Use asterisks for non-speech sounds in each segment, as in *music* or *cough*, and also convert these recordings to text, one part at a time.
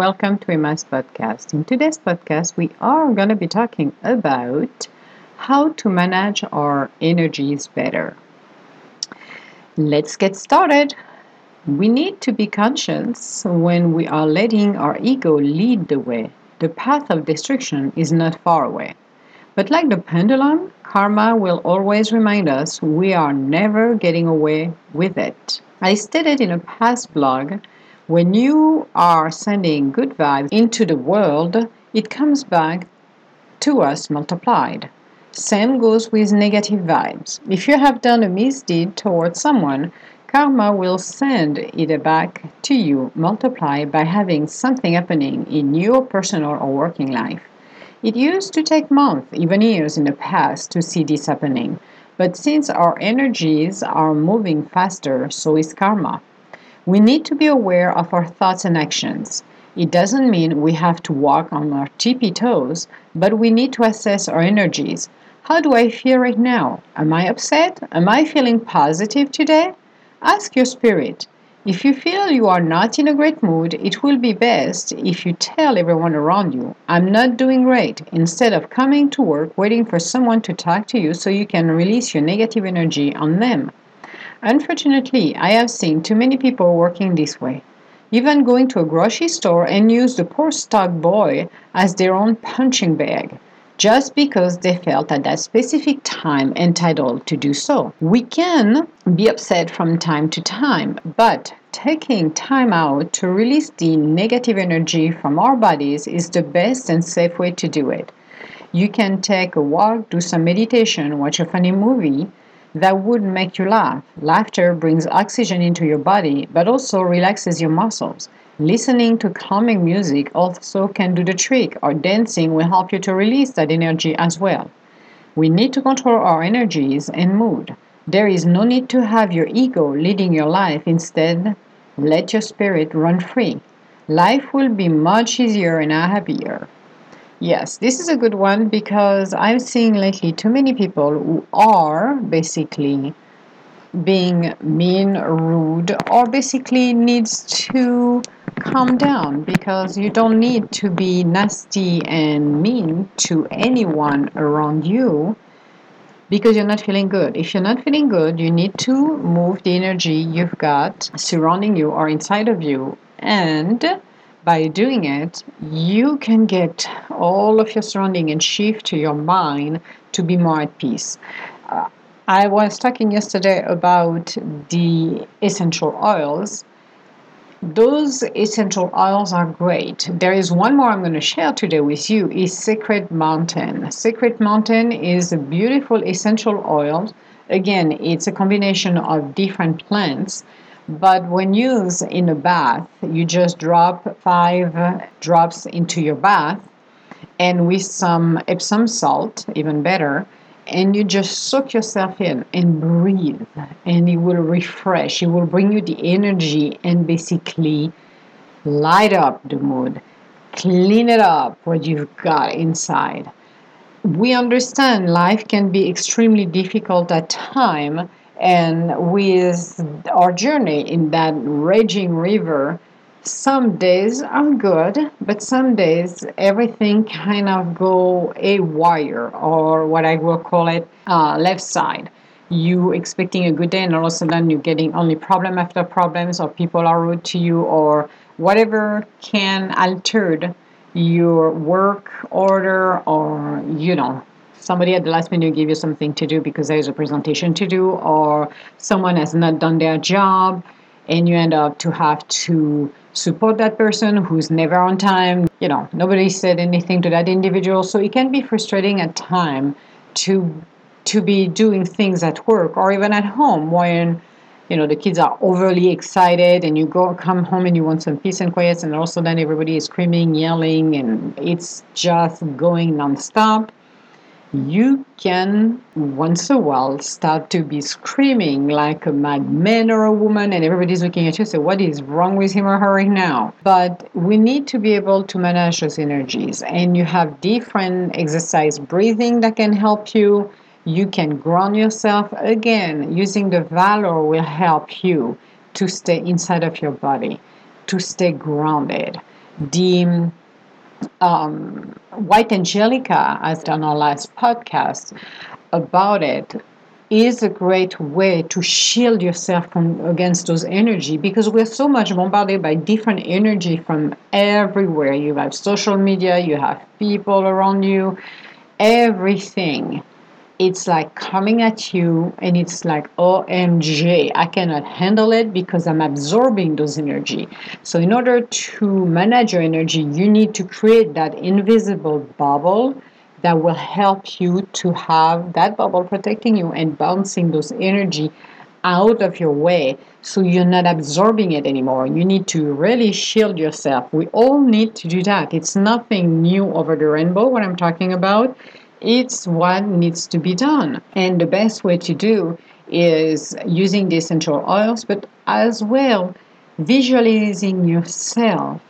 welcome to Emma's podcast. In today's podcast, we are going to be talking about how to manage our energies better. Let's get started. We need to be conscious when we are letting our ego lead the way. The path of destruction is not far away. But like the pendulum, karma will always remind us we are never getting away with it. I stated in a past blog when you are sending good vibes into the world, it comes back to us multiplied. Same goes with negative vibes. If you have done a misdeed towards someone, karma will send it back to you multiplied by having something happening in your personal or working life. It used to take months, even years in the past to see this happening. But since our energies are moving faster, so is karma. We need to be aware of our thoughts and actions. It doesn't mean we have to walk on our tippy toes, but we need to assess our energies. How do I feel right now? Am I upset? Am I feeling positive today? Ask your spirit. If you feel you are not in a great mood, it will be best if you tell everyone around you, I'm not doing great, instead of coming to work waiting for someone to talk to you so you can release your negative energy on them. Unfortunately, I have seen too many people working this way. Even going to a grocery store and use the poor stock boy as their own punching bag just because they felt at that specific time entitled to do so. We can be upset from time to time, but taking time out to release the negative energy from our bodies is the best and safe way to do it. You can take a walk, do some meditation, watch a funny movie, that would make you laugh. Laughter brings oxygen into your body, but also relaxes your muscles. Listening to calming music also can do the trick, or dancing will help you to release that energy as well. We need to control our energies and mood. There is no need to have your ego leading your life. Instead, let your spirit run free. Life will be much easier and happier. Yes, this is a good one because I'm seeing lately too many people who are basically being mean, rude, or basically needs to calm down because you don't need to be nasty and mean to anyone around you because you're not feeling good. If you're not feeling good, you need to move the energy you've got surrounding you or inside of you and by doing it, you can get all of your surrounding and shift to your mind to be more at peace. Uh, I was talking yesterday about the essential oils. Those essential oils are great. There is one more I'm going to share today with you is Sacred Mountain. Sacred Mountain is a beautiful essential oil. Again, it's a combination of different plants but when used in a bath, you just drop five drops into your bath and with some Epsom salt, even better, and you just soak yourself in and breathe, and it will refresh. It will bring you the energy and basically light up the mood, clean it up what you've got inside. We understand life can be extremely difficult at times and with our journey in that raging river, some days are good, but some days everything kind of go a wire, or what I will call it uh, left side. You expecting a good day, and all of a sudden you're getting only problem after problems, or people are rude to you, or whatever can alter your work order, or you know somebody at the last minute give you something to do because there's a presentation to do or someone has not done their job and you end up to have to support that person who's never on time. You know nobody said anything to that individual. So it can be frustrating at time to to be doing things at work or even at home when you know the kids are overly excited and you go come home and you want some peace and quiet and also then everybody is screaming yelling and it's just going nonstop you can once a while start to be screaming like a madman or a woman and everybody's looking at you so what is wrong with him or her right now? But we need to be able to manage those energies and you have different exercise breathing that can help you. You can ground yourself. Again using the valor will help you to stay inside of your body to stay grounded. The um, White Angelica, as done our last podcast about it, is a great way to shield yourself from against those energy because we're so much bombarded by different energy from everywhere. You have social media, you have people around you, everything. It's like coming at you and it's like OMG, I cannot handle it because I'm absorbing those energy. So in order to manage your energy, you need to create that invisible bubble that will help you to have that bubble protecting you and bouncing those energy out of your way so you're not absorbing it anymore. You need to really shield yourself. We all need to do that. It's nothing new over the rainbow, what I'm talking about. It's what needs to be done. And the best way to do is using the essential oils, but as well visualizing yourself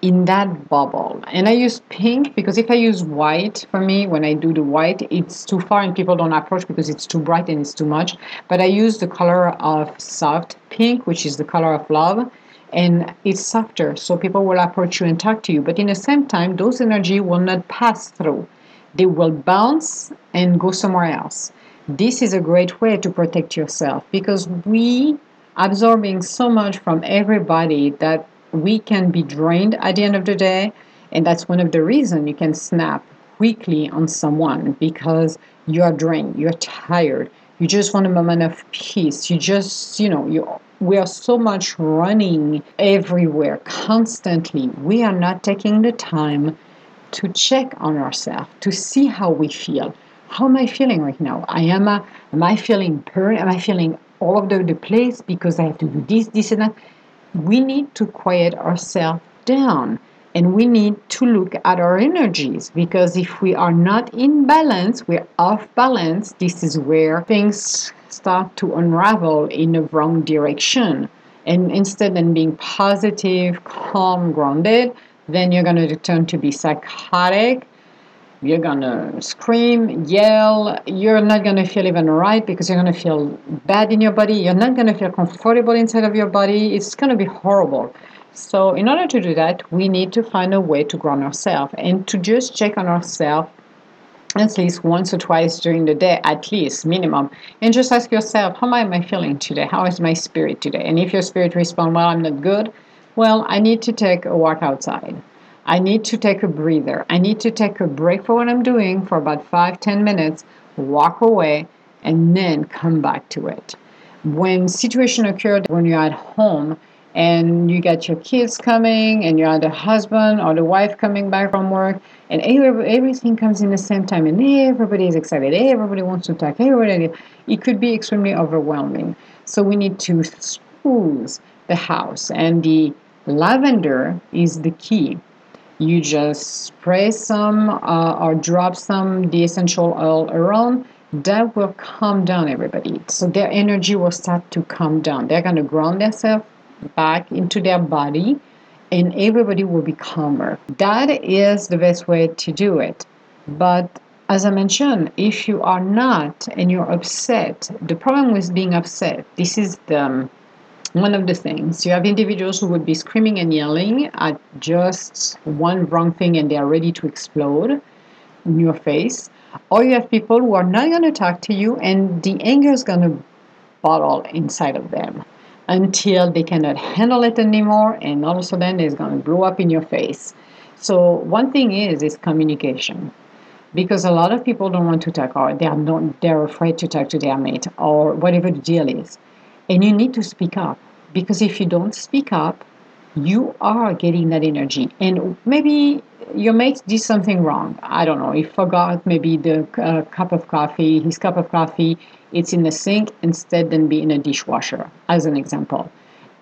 in that bubble. And I use pink because if I use white, for me, when I do the white, it's too far and people don't approach because it's too bright and it's too much. But I use the color of soft pink, which is the color of love, and it's softer, so people will approach you and talk to you. But in the same time, those energy will not pass through. They will bounce and go somewhere else. This is a great way to protect yourself because we absorbing so much from everybody that we can be drained at the end of the day and that's one of the reasons you can snap quickly on someone because you are drained you're tired you just want a moment of peace you just you know you we are so much running everywhere constantly we are not taking the time to check on ourselves to see how we feel. How am i feeling right now? I am a, am i feeling burned am i feeling all over the place because i have to do this this and that? We need to quiet ourselves down and we need to look at our energies because if we are not in balance, we're off balance, this is where things start to unravel in the wrong direction. And instead of being positive, calm, grounded, then you're going to turn to be psychotic you're gonna scream, yell. You're not gonna feel even right because you're gonna feel bad in your body. You're not gonna feel comfortable inside of your body. It's gonna be horrible. So, in order to do that, we need to find a way to ground ourselves and to just check on ourselves at least once or twice during the day, at least minimum, and just ask yourself, how am I feeling today? How is my spirit today? And if your spirit responds, well, I'm not good, well, I need to take a walk outside. I need to take a breather. I need to take a break for what I'm doing for about five, ten minutes, walk away, and then come back to it. When situation occurred when you're at home and you got your kids coming and you are the husband or the wife coming back from work and everything comes in the same time and everybody is excited everybody wants to talk everybody it could be extremely overwhelming so we need to smooth the house and the lavender is the key. You just spray some uh, or drop some the essential oil around. That will calm down everybody. So their energy will start to calm down. They're going to ground themselves back into their body and everybody will be calmer. That is the best way to do it. But as i mentioned if you are not and you're upset the problem with being upset this is the um, one of the things. You have individuals who would be screaming and yelling at just one wrong thing and they are ready to explode in your face. Or you have people who are not going to talk to you and the anger is going to bottle inside of them until they cannot handle it anymore and all of a sudden it's going to blow up in your face. So one thing is is communication. Because a lot of people don't want to talk or they are not they're afraid to talk to their mate or whatever the deal is. And you need to speak up because if you don't speak up, you are getting that energy. And maybe your mate did something wrong. I don't know. He forgot maybe the uh, cup of coffee, his cup of coffee, it's in the sink instead than be in a dishwasher, as an example.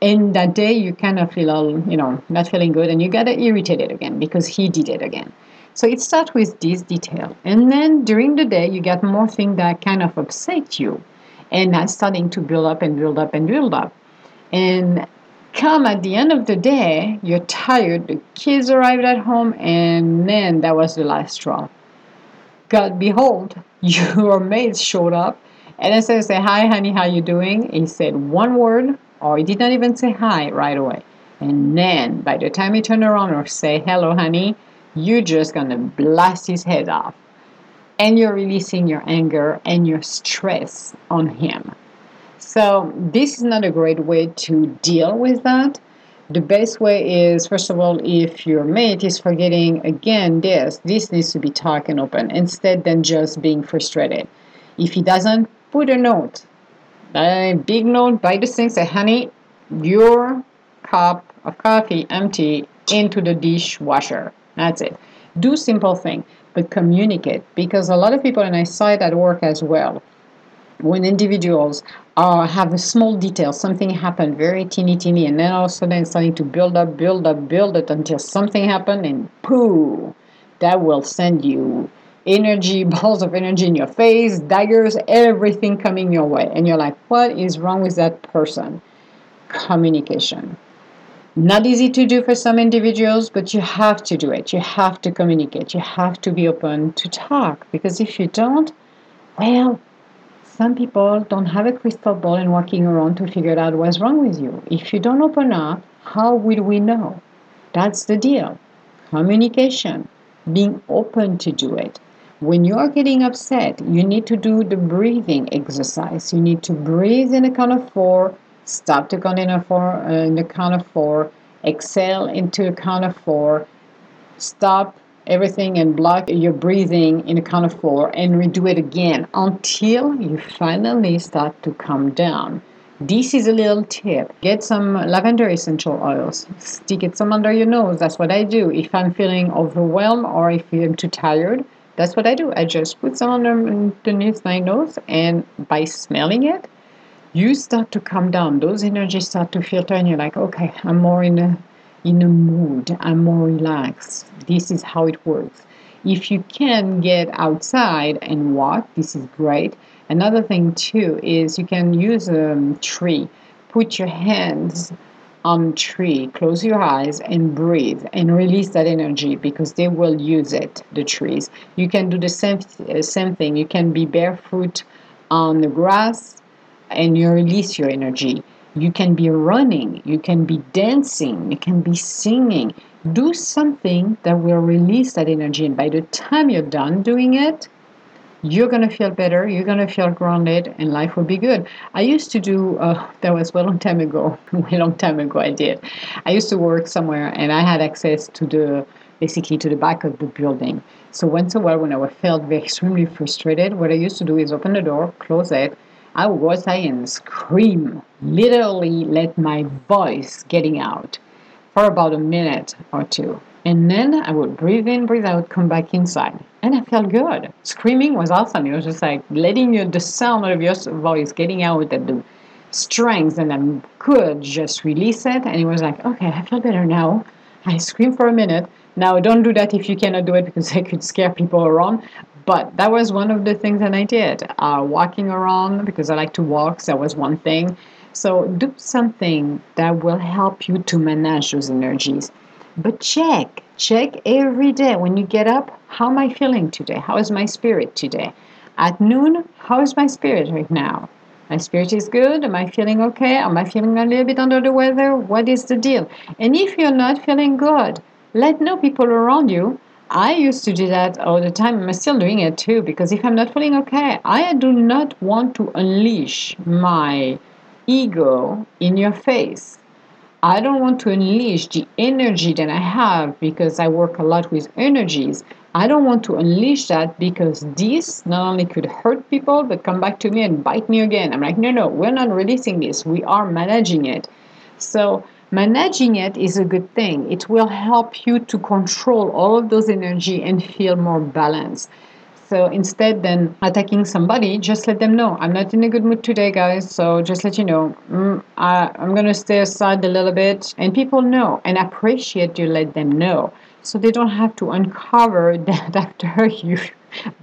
And that day you kind of feel all, you know, not feeling good and you get irritated again because he did it again. So it starts with this detail. And then during the day you get more things that kind of upset you and that's starting to build up and build up and build up. And come at the end of the day, you're tired, the kids arrived at home, and then that was the last straw. God behold, *laughs* your mate showed up, and instead of say, hi honey, how you doing? He said one word, or he did not even say hi right away. And then by the time you turn around or say, hello, honey, you're just to blast his head off. And you're releasing your anger and your stress on him. So, this is not a great way to deal with that. The best way is, first of all, if your mate is forgetting again this, this needs to be talked and open instead than just being frustrated. If he doesn't, put a note, a big note by the sink, say, honey, your cup of coffee empty into the dishwasher. That's it. Do simple thing, but communicate because a lot of people, and I saw it at work as well, when individuals have a small detail, something happened very teeny teeny, and then all of a sudden it's starting to build up, build up, build it until something happened, and pooh, that will send you energy, *laughs* balls of energy in your face, daggers, everything coming your way. And you're like, what is wrong with that person? Communication. Not easy to do for some individuals, but you have to do it. You have to communicate. You have to be open to talk because if you don't, well, some people don't have a crystal ball and walking around to figure out what's wrong with you. If you don't open up, how will we know? That's the deal. Communication, being open to do it. When you are getting upset, you need to do the breathing exercise. You need to breathe in a count of four, stop the count in a four uh, in the count of four, exhale into a count of four, stop everything and block your breathing in a count of four and redo it again until you finally start to calm down. This is a little tip. Get some lavender essential oils. Stick it some under your nose. That's what I do. If I'm feeling overwhelmed or if I'm too tired, that's what I do. I just put some underneath my nose and by smelling it, you start to calm down. Those energies start to filter and you're like, okay, I'm more in a in a mood. I'm more relaxed. This is how it works. If you can get outside and walk, this is great. Another thing too is you can use a tree. Put your hands on tree, close your eyes and breathe and release that energy because they will use it, the trees. You can do the same, uh, same thing. You can be barefoot on the grass and you release your energy. You can be running, you can be dancing, you can be singing. Do something that will release that energy. And by the time you're done doing it, you're going to feel better, you're going to feel grounded, and life will be good. I used to do, uh, *laughs* that was a long time ago, *laughs* a long time ago I did. I used to work somewhere and I had access to the, basically to the back of the building. So once a while when I felt extremely frustrated, what I used to do is open the door, close it, I would go outside and scream, literally let my voice getting out for about a minute or two. And then I would breathe in, breathe out, come back inside. And I felt good. Screaming was awesome. It was just like letting you, the sound of your voice getting out at the strength, and I could just release it. And it was like, okay, I feel better now. I scream for a minute. Now, don't do that if you cannot do it because *laughs* it could scare people around. But that was one of the things that I did. Uh, walking around because I like to walk, so that was one thing. So do something that will help you to manage those energies. But check, check every day when you get up. How am I feeling today? How is my spirit today? At noon, how is my spirit right now? My spirit is good. Am I feeling okay? Am I feeling a little bit under the weather? What is the deal? And if you're not feeling good, let know people around you I used to do that all the time. I'm still doing it too because if I'm not feeling okay, I do not want to unleash my ego in your face. I don't want to unleash the energy that I have because I work a lot with energies. I don't want to unleash that because this not only could hurt people but come back to me and bite me again. I'm like, no, no, we're not releasing this. We are managing it. So managing it is a good thing. It will help you to control all of those energy and feel more balanced. So instead than attacking somebody, just let them know I'm not in a good mood today, guys. So just let you know mm, I, I'm gonna stay aside a little bit, and people know and appreciate you. Let them know, so they don't have to uncover *laughs* that after you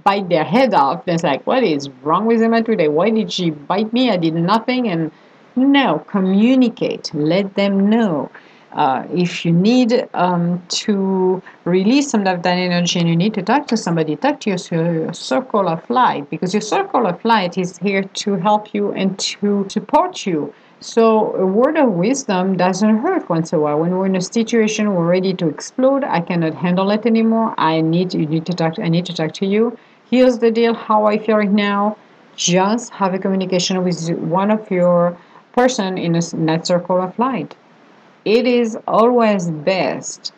bite their head off. It's like, what is wrong with Emma today? Why did she bite me? I did nothing, and no, communicate. Let them know. Uh, if you need um, to release some of that energy and you need to talk to somebody, talk to your, your circle of light because your circle of light is here to help you and to support you. So a word of wisdom doesn't hurt once in a while. When we're in a situation we're ready to explode, I cannot handle it anymore. I need you need to talk. I need to talk to you. Here's the deal. How I feel right now. Just have a communication with one of your person in, a, that circle of light it is always best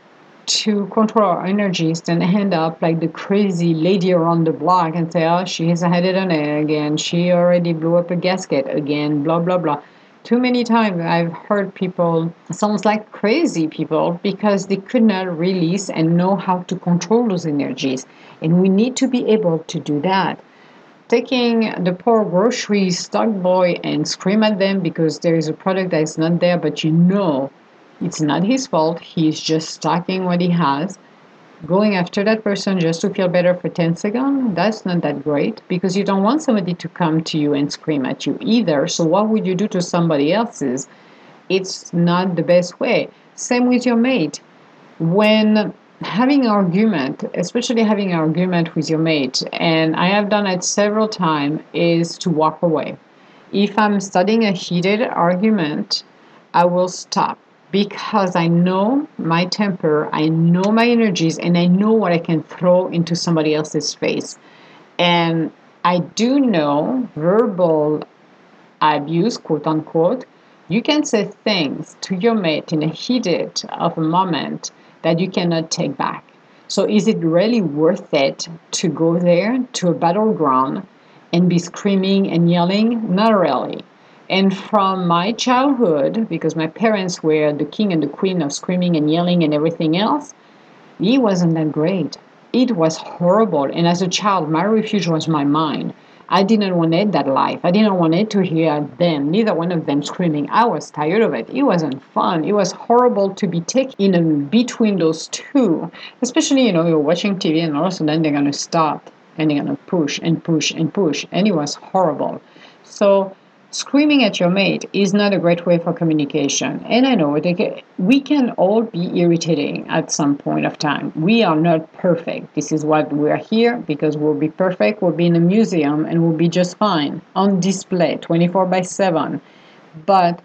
to control our energies than end up like the crazy lady around the block and say, oh, she's headed on egg and She already blew up a gasket again, blah, blah, blah. Too many times I've heard people, sounds like crazy people, because they could not release and know how to control those energies. And we need to be able to do that. Taking the poor grocery stock boy and scream at them because there is a product that is not there, but you know it's not his fault. He's just stocking what he has. Going after that person just to feel better for 10 seconds, that's not that great because you don't want somebody to come to you and scream at you either. So, what would you do to somebody else's? It's not the best way. Same with your mate. When having argument, especially having an argument with your mate, and I have done it several times, is to walk away. If I'm studying a heated argument, I will stop because I know my temper, I know my energies, and I know what I can throw into somebody else's face. And I do know verbal abuse, quote unquote. You can say things to your mate in a heated of a moment that you cannot take back. So is it really worth it to go there to a battleground and be screaming and yelling? Not really. And from my childhood, because my parents were the king and the queen of screaming and yelling and everything else, it wasn't that great. It was horrible. And as a child, my refuge was my mind. I didn't want it that life. I didn't want it to hear them, neither one of them screaming. I was tired of it. It wasn't fun. It was horrible to be taken in between those two. Especially, you know, you're watching TV and all of a sudden they're going to stop and they're going to push and push and push. And it was horrible. So screaming at your mate is not a great way for communication. And I know we can all be irritating at some point of time. We are not perfect. This is what we're here because we'll be perfect. We'll be in a museum and we'll be just fine on display 24 by 7. But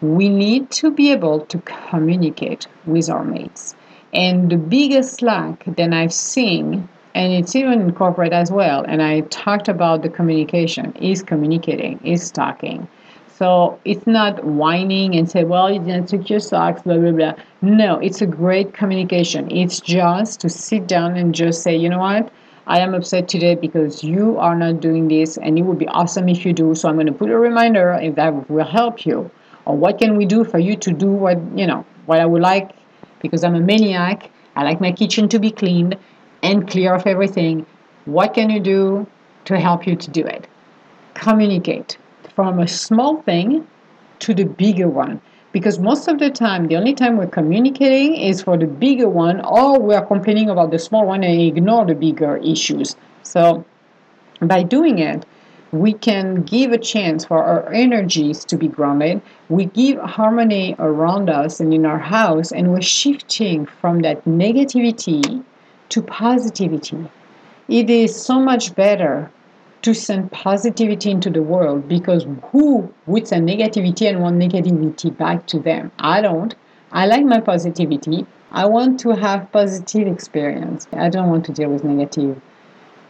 we need to be able to communicate with our mates. And the biggest lack that I've seen and it's even in corporate as well. And I talked about the communication is communicating, is talking. So it's not whining and say, well, you didn't take your socks, blah, blah, blah. No, it's a great communication. It's just to sit down and just say, you know what? I am upset today because you are not doing this, and it would be awesome if you do. So I'm going to put a reminder if that will help you. Or what can we do for you to do what, you know, what I would like because I'm a maniac. I like my kitchen to be cleaned and clear of everything. What can you do to help you to do it? Communicate from a small thing to the bigger one. Because most of the time, the only time we're communicating is for the bigger one, or we are complaining about the small one and ignore the bigger issues. So, by doing it, we can give a chance for our energies to be grounded. We give harmony around us and in our house, and we're shifting from that negativity to positivity. It is so much better to send positivity into the world because who would send negativity and want negativity back to them? I don't. I like my positivity. I want to have positive experience. I don't want to deal with negative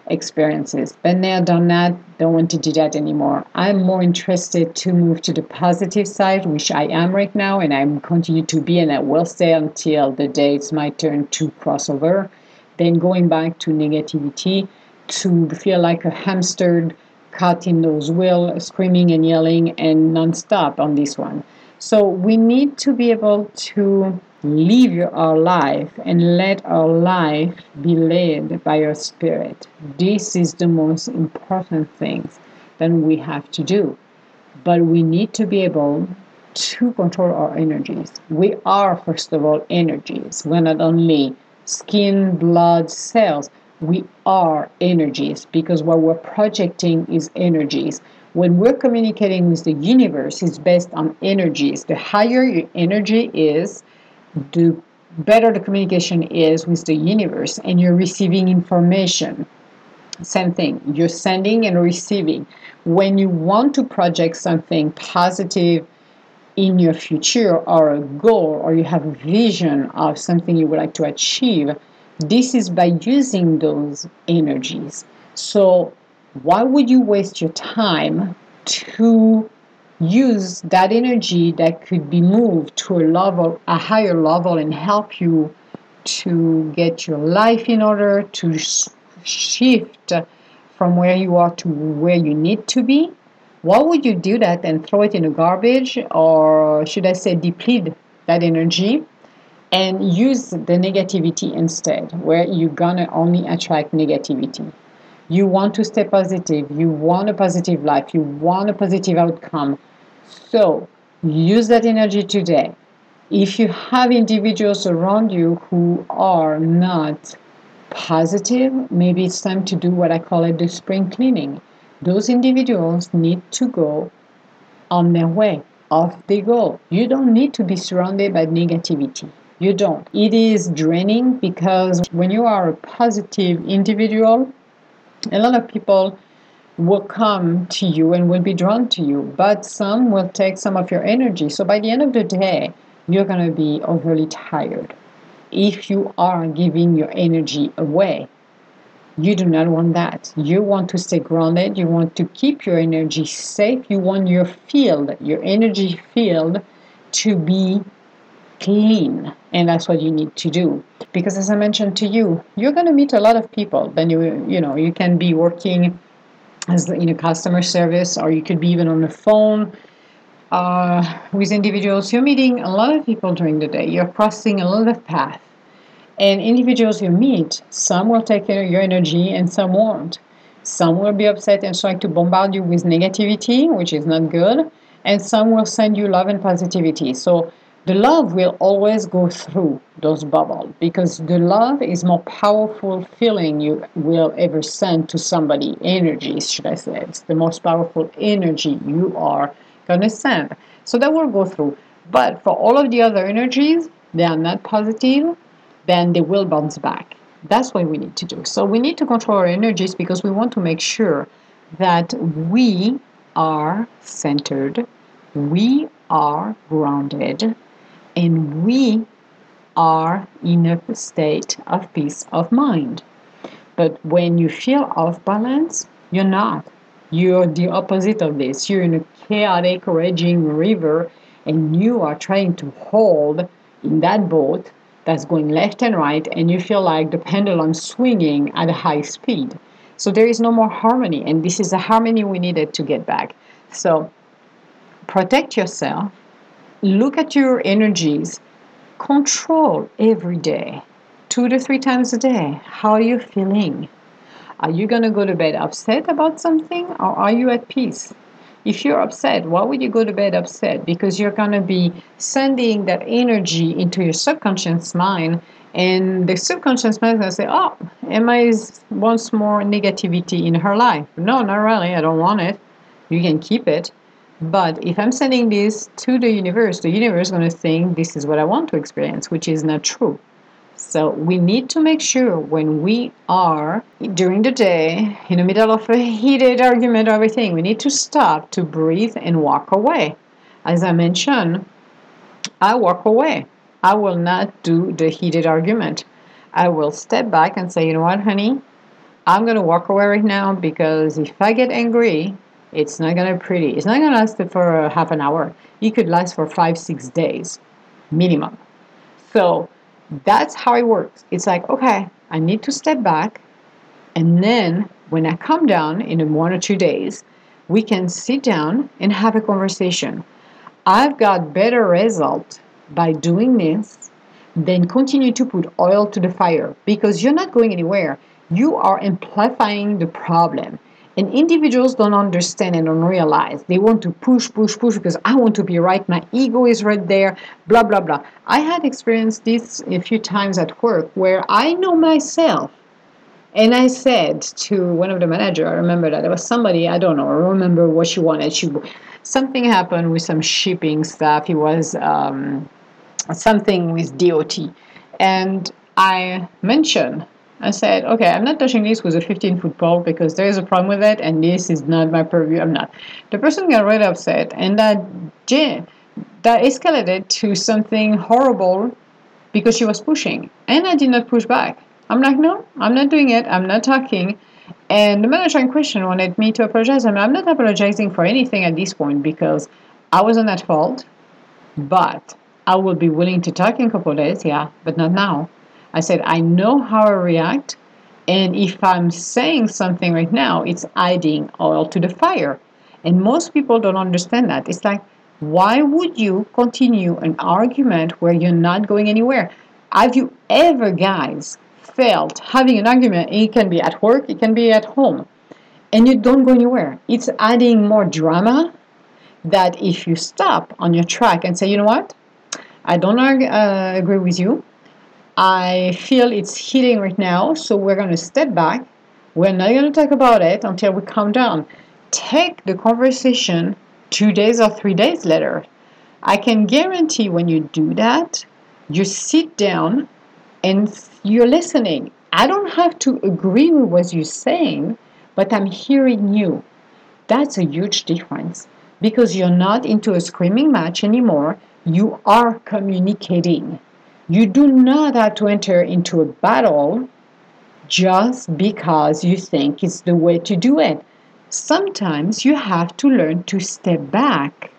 experiences. Been there, done that, don't want to do that anymore. I'm more interested to move to the positive side, which I am right now, and I'm continue to be, and I will stay until the day it's my turn to cross over then going back to negativity to feel like a hamster caught in those wheels, screaming and yelling and nonstop on this one. So we need to be able to live our life and let our life be led by our spirit. This is the most important thing that we have to do. But we need to be able to control our energies. We are, first of all, energies. We're not only skin, blood, cells. We are energies because what we're projecting is energies. When we're communicating with the universe, it's based on energies. The higher your energy is, the better the communication is with the universe and you're receiving information. Same thing, you're sending and receiving. When you want to project something positive in your future or a goal or you have a vision of something you would like to achieve, this is by using those energies. So, why would you waste your time to use that energy that could be moved to a level, a higher level, and help you to get your life in order, to shift from where you are to where you need to be? Why would you do that and throw it in the garbage, or should I say, deplete that energy? and use the negativity instead, where you're gonna only attract negativity. You want to stay positive, you want a positive life, you want a positive outcome. So use that energy today. If you have individuals around you who are not positive, maybe it's time to do what I call it the spring cleaning. Those individuals need to go on their way, off they go. You don't need to be surrounded by negativity. You don't. It is draining because when you are a positive individual, a lot of people will come to you and will be drawn to you, but some will take some of your energy. So by the end of the day, you're going to be overly tired. If you are giving your energy away, you do not want that. You want to stay grounded. You want to keep your energy safe. You want your field, your energy field, to be clean and that's what you need to do because as i mentioned to you you're going to meet a lot of people then you you know you can be working as in a customer service or you could be even on the phone uh, with individuals you're meeting a lot of people during the day you're crossing a lot of paths and individuals you meet some will take your energy and some won't. Some will be upset and try to bombard you with negativity which is not good and some will send you love and positivity. So the love will always go through those bubbles because the love is more powerful feeling you will ever send to somebody. Energy should i say it's the most powerful energy you are going to send. So that will go through. But for all of the other energies they are not positive then they will bounce back that's what we need to do so we need to control our energies because we want to make sure that we are centered we are grounded and we are in a state of peace of mind. But when you feel off balance, you're not. You're the opposite of this. You're in a chaotic, raging river, and you are trying to hold in that boat that's going left and right, and you feel like the pendulum swinging at a high speed. So there is no more harmony, and this is the harmony we needed to get back. So protect yourself look at your energies, control every day, two to three times a day. How are you feeling? Are you going to go to bed upset about something or are you at peace? If you're upset, why would you go to bed upset? Because you're going to be sending that energy into your subconscious mind, and the subconscious mind is going to say, Oh, Emma is wants more negativity in her life. No, not really. I don't want it. You can keep it. But if I'm sending this to the universe, the universe is going to think this is what I want to experience, which is not true. So we need to make sure when we are during the day in the middle of a heated argument or everything, we need to stop to breathe and walk away. As I mentioned, I walk away. I will not do the heated argument. I will step back and say, you know what, honey, I'm going to walk away right now because if I get angry, it's not gonna pretty. It's not gonna last for half an hour. It could last for five, six days, minimum. So that's how it works. It's like, okay, I need to step back, and then when I come down in one or two days, we can sit down and have a conversation. I've got better result by doing this than continue to put oil to the fire because you're not going anywhere. You are amplifying the problem. And individuals don't understand and don't realize. They want to push, push, push because I want to be right. My ego is right there, blah, blah, blah. I had experienced this a few times at work where I know myself. And I said to one of the manager, I remember that there was somebody, I don't know, I remember what she wanted. She something happened with some shipping stuff. He was um, something with DOT. And I mentioned, I said, okay, I'm not touching this with a 15 foot pole because there is a problem with it and this is not my purview. I'm not. The person got really upset and that, that escalated to something horrible because she was pushing. And I did not push back. I'm like, no, I'm not doing it. I'm not talking. And the manager in question wanted me to apologize. I mean, I'm not apologizing for anything at this point because I wasn't at fault, but I will be willing to talk in a couple days, yeah, but not now. I said, I know how I react, and if I'm saying something right now, it's adding oil to the fire. And most people don't understand that. It's like, why would you continue an argument where you're not going anywhere? Have you ever, guys, felt having an argument? It can be at work, it can be at home, and you don't go anywhere. It's adding more drama that if you stop on your track and say, you know what, I don't uh, agree with you. I feel it's heating right now, so we're going to step back. We're not going to talk about it until we calm down. Take the conversation two days or three days later. I can guarantee when you do that, you sit down and you're listening. I don't have to agree with what you're saying, but I'm hearing you. That's a huge difference because you're not into a screaming match anymore. You are communicating. You do not have to enter into a battle just because you think it's the way to do it sometimes you have to learn to step back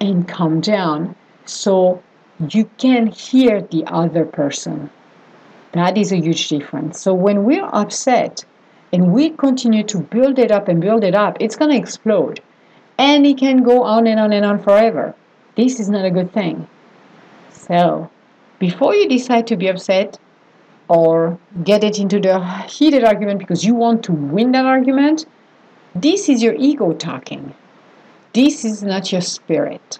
and calm down so you can hear the other person. That is a huge difference. So when we're upset and we continue to build it up and build it up, it's going to explode. And it can go on and on and on forever. This is not a good thing. So before you decide to be upset or get it into the heated argument because you want to win that argument, this is your ego talking. This is not your spirit.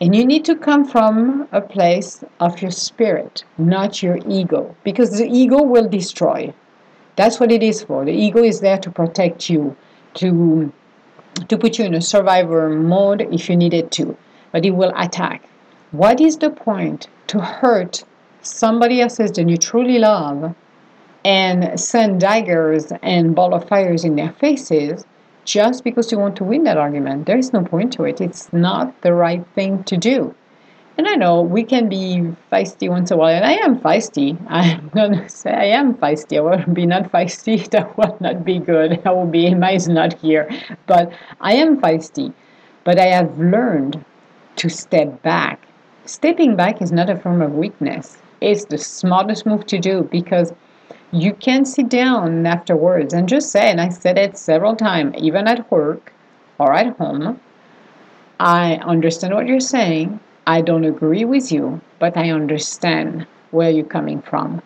And you need to come from a place of your spirit, not your ego, because the ego will destroy. That's what it is for. The ego is there to protect you, to, to put you in a survivor mode if you need it to, but it will attack. What is the point to hurt somebody else's that you truly love and send daggers and ball of fires in their faces just because you want to win that argument. There is no point to it. It's not the right thing to do. And I know we can be feisty once in a while, and I am feisty. *laughs* I'm gonna say I am feisty. I will be not feisty. *laughs* That will not be good. *laughs* I will be Emma is not here, but I am feisty. But I have learned to step back. Stepping back is not a form of weakness. It's the smartest move to do because you can sit down afterwards and just say, and I said it several times, even at work or at home, I understand what you're saying. I don't agree with you, but I understand where you're coming from.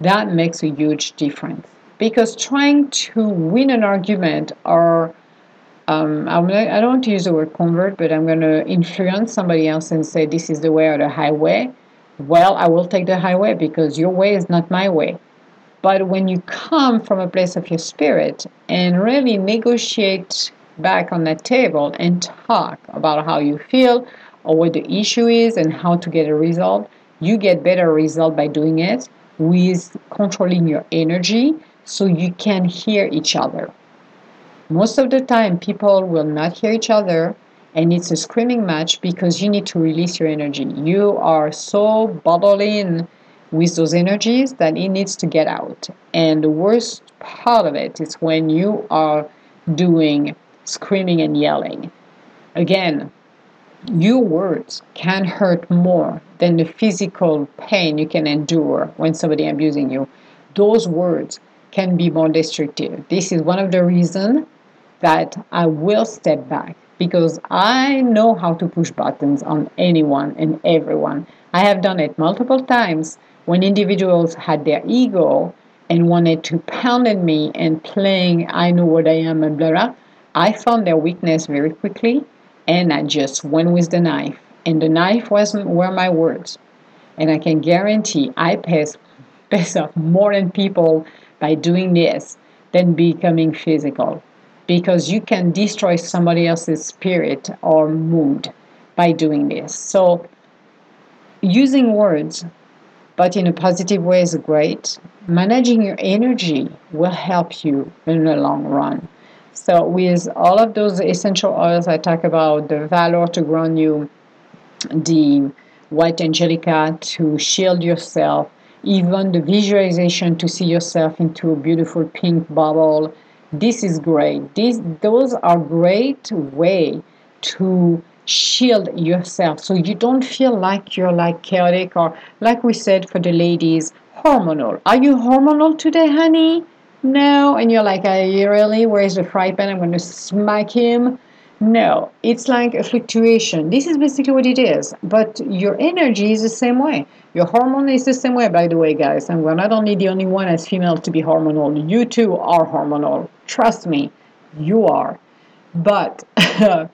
That makes a huge difference because trying to win an argument or um, I'm not, I don't want to use the word convert, but I'm going to influence somebody else and say this is the way or the highway. Well, I will take the highway because your way is not my way. But when you come from a place of your spirit and really negotiate back on that table and talk about how you feel or what the issue is and how to get a result, you get better result by doing it with controlling your energy so you can hear each other. Most of the time, people will not hear each other, and it's a screaming match because you need to release your energy. You are so bottled in with those energies that it needs to get out. And the worst part of it is when you are doing screaming and yelling. Again, your words can hurt more than the physical pain you can endure when somebody abusing you. Those words can be more destructive. This is one of the reasons that I will step back because I know how to push buttons on anyone and everyone. I have done it multiple times when individuals had their ego and wanted to pound at me and playing I know what I am and blah blah, I found their weakness very quickly and I just went with the knife. And the knife wasn't were my words. And I can guarantee I pass pass off more than people by doing this than becoming physical. Because you can destroy somebody else's spirit or mood by doing this. So using words, but in a positive way is great. Managing your energy will help you in the long run. So, with all of those essential oils I talk about, the Valor to ground you, the White Angelica to shield yourself, even the visualization to see yourself into a beautiful pink bubble. This is great. These those are great way to shield yourself. So you don't feel like you're like chaotic or like we said for the ladies hormonal. Are you hormonal today honey? No. And you're like are you really? Where's the fry pan i'm going to smack him. No. It's like a fluctuation. This is basically what it is. But your energy is the same way. Your hormone is the same way by the way guys. And we're not only the only one as female to be hormonal. You too are hormonal trust me you are but *laughs*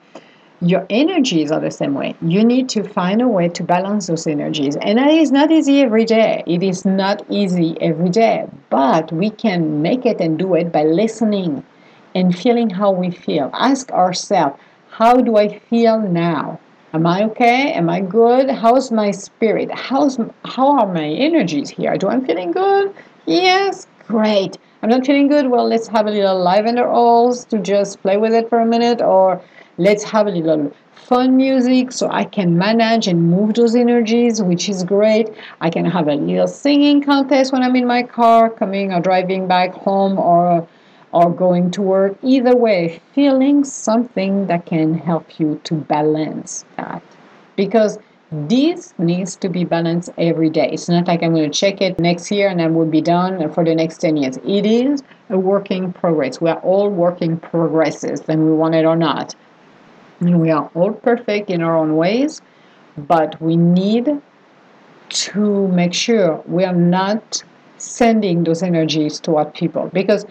your energies are the same way. You need to find a way to balance those energies. And that is not easy every day. It is not easy every day. But we can make it and do it by listening and feeling how we feel. Ask ourselves, how do I feel now? Am I okay? Am I good? How's my spirit? How's how are my energies here? Do I'm feeling good? Yes, great. I'm not feeling good. Well, let's have a little lavender oils to just play with it for a minute or let's have a little fun music so I can manage and move those energies, which is great. I can have a little singing contest when I'm in my car, coming or driving back home or or going to work. Either way, feeling something that can help you to balance that. Because this needs to be balanced every day. It's not like I'm going to check it next year and then we'll be done for the next 10 years. It is a working progress. We are all working progresses, whether we want it or not. And we are all perfect in our own ways, but we need to make sure we are not sending those energies toward people because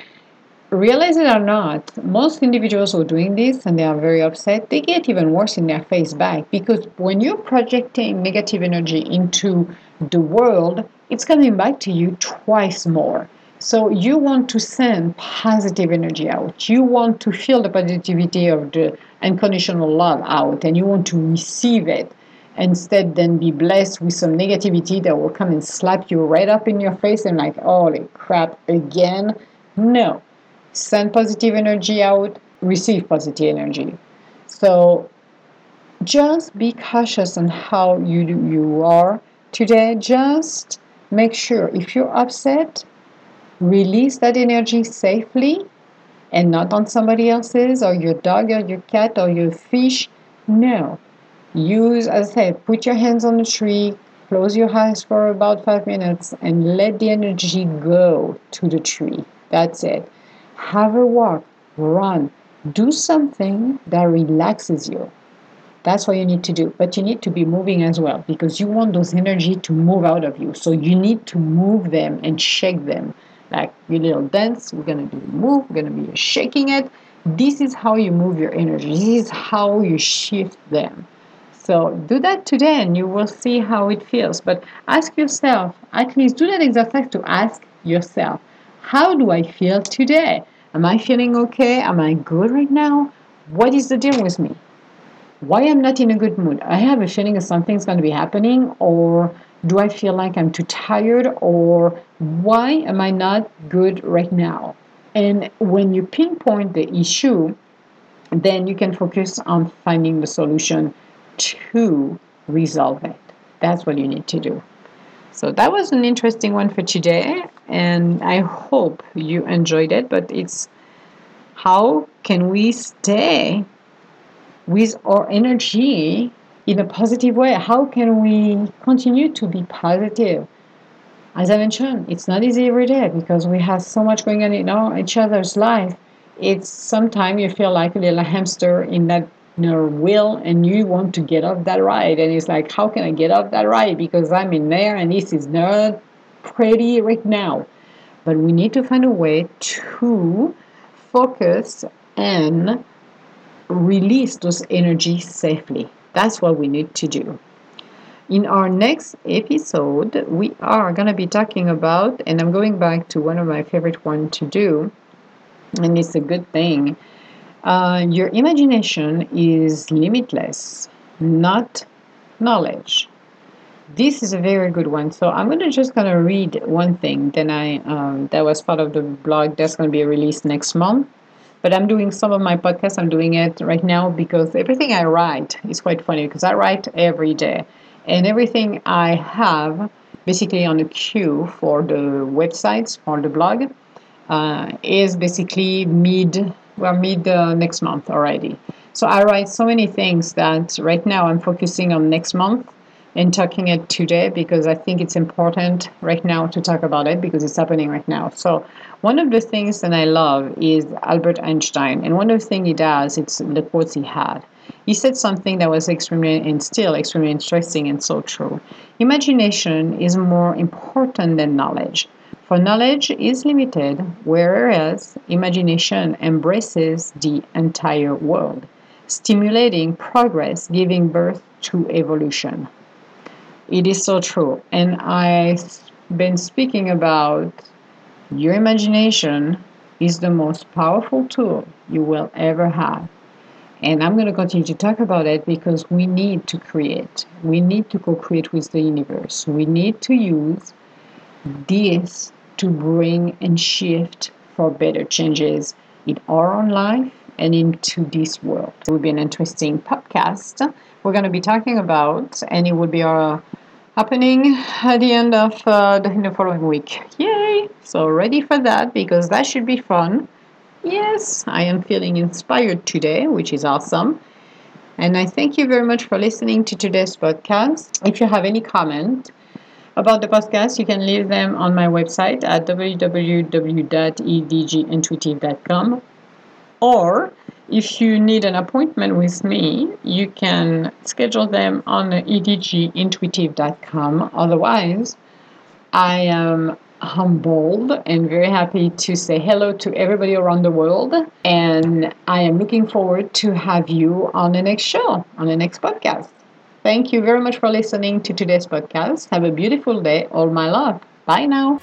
realize it or not, most individuals who are doing this and they are very upset, they get even worse in their face back because when you're projecting negative energy into the world, it's coming back to you twice more. So you want to send positive energy out. You want to feel the positivity of the unconditional love out and you want to receive it instead then be blessed with some negativity that will come and slap you right up in your face and like holy crap again no send positive energy out receive positive energy so just be cautious on how you you are today just make sure if you're upset release that energy safely and not on somebody else's or your dog or your cat or your fish. No. Use, as I said, put your hands on the tree, close your eyes for about five minutes, and let the energy go to the tree. That's it. Have a walk, run, do something that relaxes you. That's what you need to do. But you need to be moving as well because you want those energy to move out of you. So you need to move them and shake them like your little dance we're to do a move we're to be shaking it this is how you move your energy this is how you shift them so do that today and you will see how it feels but ask yourself at least do that exercise to ask yourself how do i feel today am i feeling okay am i good right now what is the deal with me why am i'm not in a good mood i have a feeling that something's going to be happening or do I feel like I'm too tired or why am I not good right now? And when you pinpoint the issue, then you can focus on finding the solution to resolve it. That's what you need to do. So that was an interesting one for today, and I hope you enjoyed it. But it's how can we stay with our energy in a positive way. How can we continue to be positive? As I mentioned, it's not easy every day because we have so much going on in our, each other's life. It's sometimes you feel like a little hamster in that know, wheel and you want to get off that ride. And it's like, how can I get off that ride? Because I'm in there and this is not pretty right now. But we need to find a way to focus and release those energies safely. That's what we need to do. In our next episode, we are going to be talking about, and I'm going back to one of my favorite ones to do, and it's a good thing. Uh, your imagination is limitless, not knowledge. This is a very good one. So I'm gonna just gonna read one thing. Then I um, that was part of the blog that's gonna be released next month. But I'm doing some of my podcasts. I'm doing it right now because everything I write is quite funny because I write every day, and everything I have basically on the queue for the websites for the blog uh, is basically mid well mid uh, next month already. So I write so many things that right now I'm focusing on next month and talking it today because I think it's important right now to talk about it because it's happening right now. So one of the things that I love is Albert Einstein, and one of the things he does, it's the quotes he had. He said something that was extremely and still extremely interesting and so true. Imagination is more important than knowledge. For knowledge is limited, whereas imagination embraces the entire world, stimulating progress, giving birth to evolution. It is so true. And I've been speaking about your imagination is the most powerful tool you will ever have. And I'm going to continue to talk about it because we need to create. We need to co create with the universe. We need to use this to bring and shift for better changes in our own life and into this world. It will be an interesting podcast. We're going to be talking about, and it will be our happening at the end of uh, the, the following week. Yay! So ready for that because that should be fun. Yes, I am feeling inspired today, which is awesome. And I thank you very much for listening to today's podcast. If you have any comment about the podcast, you can leave them on my website at www.edgintuitive.com or if you need an appointment with me, you can schedule them on edgintuitive.com. Otherwise, I am humbled and very happy to say hello to everybody around the world. And I am looking forward to have you on the next show, on the next podcast. Thank you very much for listening to today's podcast. Have a beautiful day. All my love. Bye now.